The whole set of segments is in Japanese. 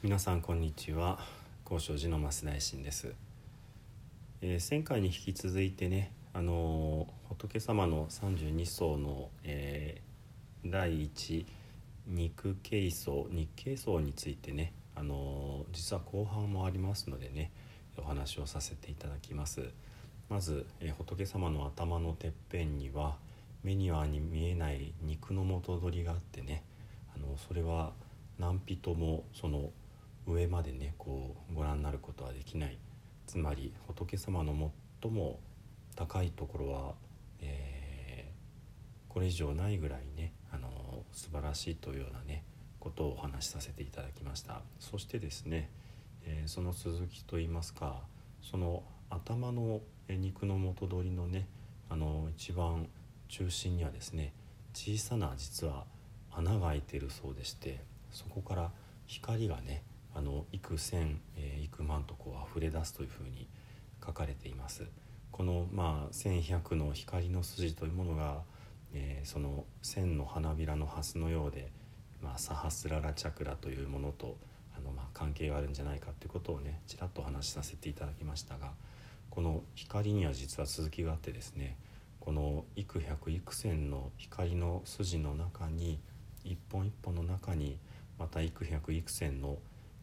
皆さんこんにちは。高尚寺の増大臣です、えー、前回に引き続いてねあのー、仏様の32層の、えー、第一肉形層日形層についてねあの実は後半もありますのでねお話をさせていただきます。まず、え仏様の頭のてっぺんには目には見えない肉の元取りがあってねあのそれは何人もその上までねこうご覧になることはできない。つまり仏様の最も高いところは、えー、これ以上ないぐらいねあの素晴らしいというようなねことをお話しさせていただきました。そしてですね、えー、その続きといいますかその頭の肉の元取りのねあの一番中心にはですね小さな実は穴が開いているそうでしてそこから光がねあの幾千、えー、幾万とこう溢れ出すというふうに書かれています。この、まあ、1100の光の筋というものが、えー、その千の花びらの蓮のようで、まあ、サハスララチャクラというものとあの、まあ、関係があるんじゃないかということをねちらっとお話しさせていただきましたがこの光には実は続きがあってですねこの幾百幾千の光の筋の中に一本一本の中にまた幾百幾千の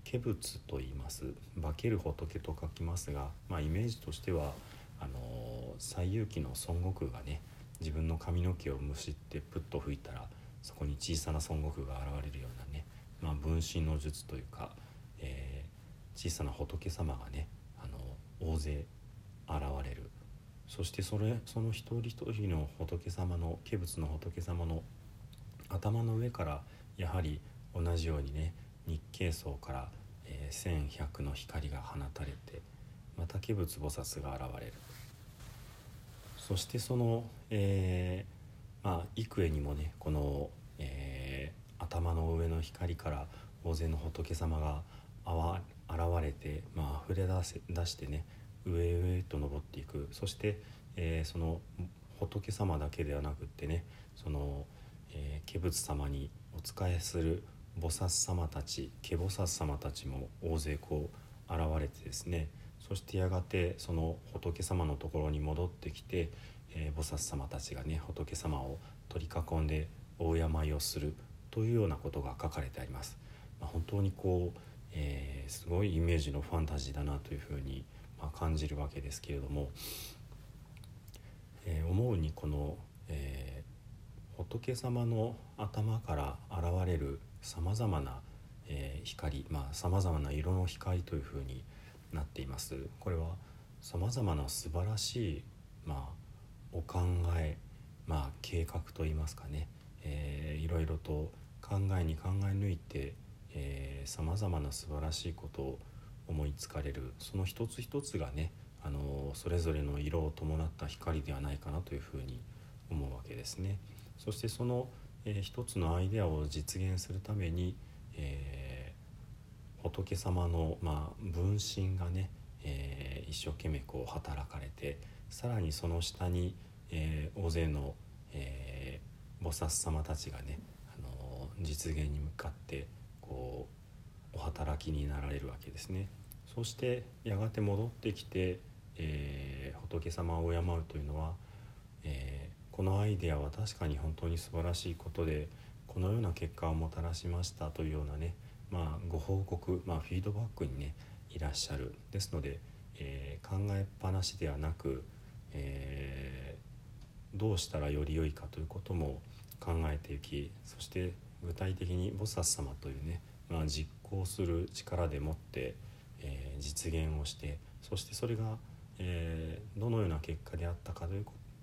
化仏と言います。化ける仏と書きますが、まあ、イメージとしてはあの西遊記の孫悟空がね自分の髪の毛をむしってプッと吹いたらそこに小さな孫悟空が現れるようなね、まあ、分身の術というか、えー、小さな仏様がねあの大勢現れる。そしてそれその一人一人の仏様の化仏の仏様の頭の上からやはり同じようにね日経層から、えー、1100の光が放たれてまた化仏菩薩が現れる。そしてその、えー、まあ幾重にもねこの、えー、頭の上の光から大勢の仏様が現れて、まあ溢れ出せ出してね上へと登っていく。そして、えー、その仏様だけではなくってねその、えー、化仏様にお仕えする菩薩様たち化菩薩様たちも大勢こう現れてですねそしてやがてその仏様のところに戻ってきて、えー、菩薩様たちがね仏様を取り囲んで大病をするというようなことが書かれてあります。まあ、本当にこう、えー、すごいイメージのファンタジーだなというふうに、まあ、感じるわけですけれども、えー、思うにこの、えー、仏様の頭から現れるさまざまな、えー、光さまざ、まな色の光というふうになっています。これはさまざまな素晴らしい、まあ、お考え、まあ、計画といいますかね、えー、いろいろと考えに考え抜いてさまざまな素晴らしいことを思いつかれる。その一つ一つがねあのそれぞれの色を伴った光ではないかなというふうに思うわけですね。そしてその、えー、一つのアイデアを実現するために、えー、仏様の、まあ、分身がね、えー、一生懸命こう働かれてさらにその下に、えー、大勢の、えー、菩薩様たちがね、あの実現に向かってこうお働きになられるわけですね。そしてやがて戻ってきて、えー、仏様を敬うというのは、えこのアイデアは確かに本当に素晴らしいことでこのような結果をもたらしましたというようなね、まあ、ご報告、まあ、フィードバックにねいらっしゃる。ですので、えー、考えっぱなしではなく、えー、どうしたらより良いかということも考えていきそして具体的に菩薩様というね、まあ、実行する力でもって、えー、実現をしてそしてそれが、えどのような結果であったか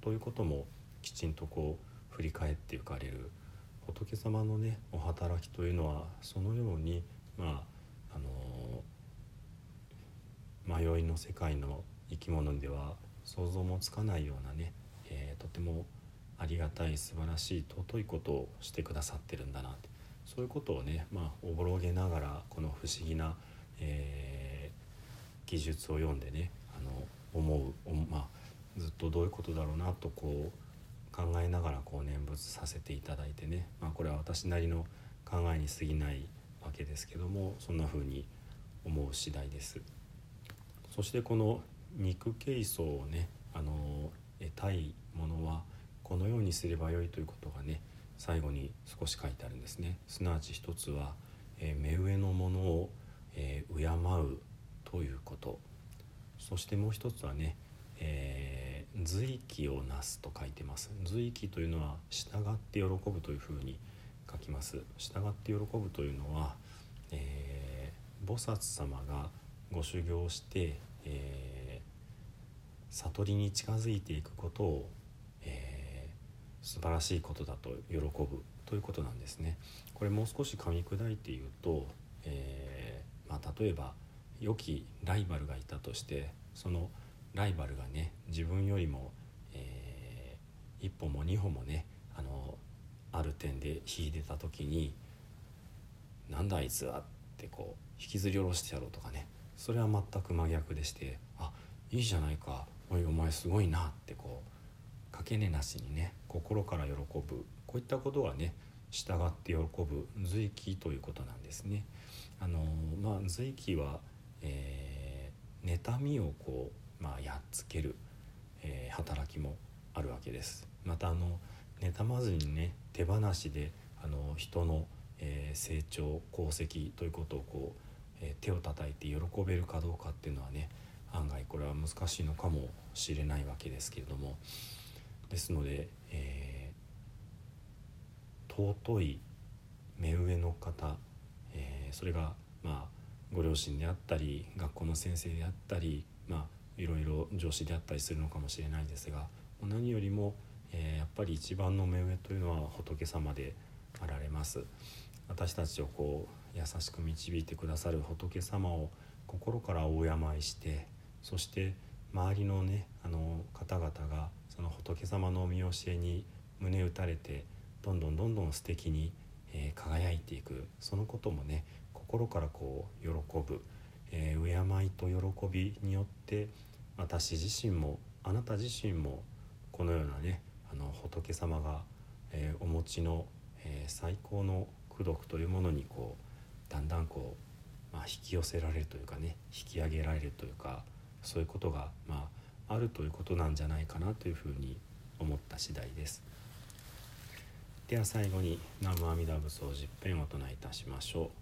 ということもきちんとこう振り返っていかれる仏様のねお働きというのはそのようにまああの迷いの世界の生き物では想像もつかないようなね、えー、とてもありがたい素晴らしい尊いことをしてくださってるんだなって。そういうことをね、まあ、おぼろげながらこの不思議な、えー、技術を読んでねあの思う、まあ、ずっとどういうことだろうなとこう考えながらこう念仏させていただいてね、まあ、これは私なりの考えに過ぎないわけですけどもそんな風に思う次第です。そしてこの肉形層をねあの得たいものはこのようにすればよいということがね最後に少し書いてあるんですね。すなわち一つは、えー、目上のものを、えー、敬うということ。そしてもう一つはね、えー、随記をなすと書いてます随記というのは従って喜ぶというふうに書きます従って喜ぶというのは、えー、菩薩様がご修行して、えー、悟りに近づいていくことを、えー、素晴らしいことだと喜ぶということなんですね。これもう少し噛み砕いて言うと、えーまあ、例えば良きライバルがいたとしてそのライバルがね自分よりも、えー、一歩も二歩もねあのある点で引いてた時に「なんだあいつは」ってこう引きずり下ろしてやろうとかねそれは全く真逆でして「あいいじゃないかおいお前すごいな」ってこうかけねなしにね心から喜ぶこういったことはね従って喜ぶ随記ということなんですね。あのまあ随記はえー、妬みをこう、まあ、やっつける、えー、働きもあるわけです。またあの妬まずにね手放しであの人の、えー、成長功績ということをこう、えー、手を叩いて喜べるかどうかっていうのはね案外これは難しいのかもしれないわけですけれどもですので、えー、尊い目上の方、えー、それがまあご両親であったり学校の先生であったりまあいろいろ上司であったりするのかもしれないですが何よりも、えー、やっぱり一番の目上というのは仏様であられます。私たちをこう優しく導いてくださる仏様を心からお敬いしてそして周りのねあの方々がその仏様のお見教えに胸打たれてどんどんどんどん素敵に、えー、輝いていく。そのこともね心からこう喜ぶ、えー、敬いと喜びによって私自身もあなた自身もこのようなねあの仏様が、えー、お持ちの、えー、最高の功徳というものにこうだんだんこう、まあ、引き寄せられるというかね引き上げられるというかそういうことが、まあ、あるということなんじゃないかなというふうに思った次第です。では最後に「南無阿弥陀仏」を十遍お唱えいたしましょう。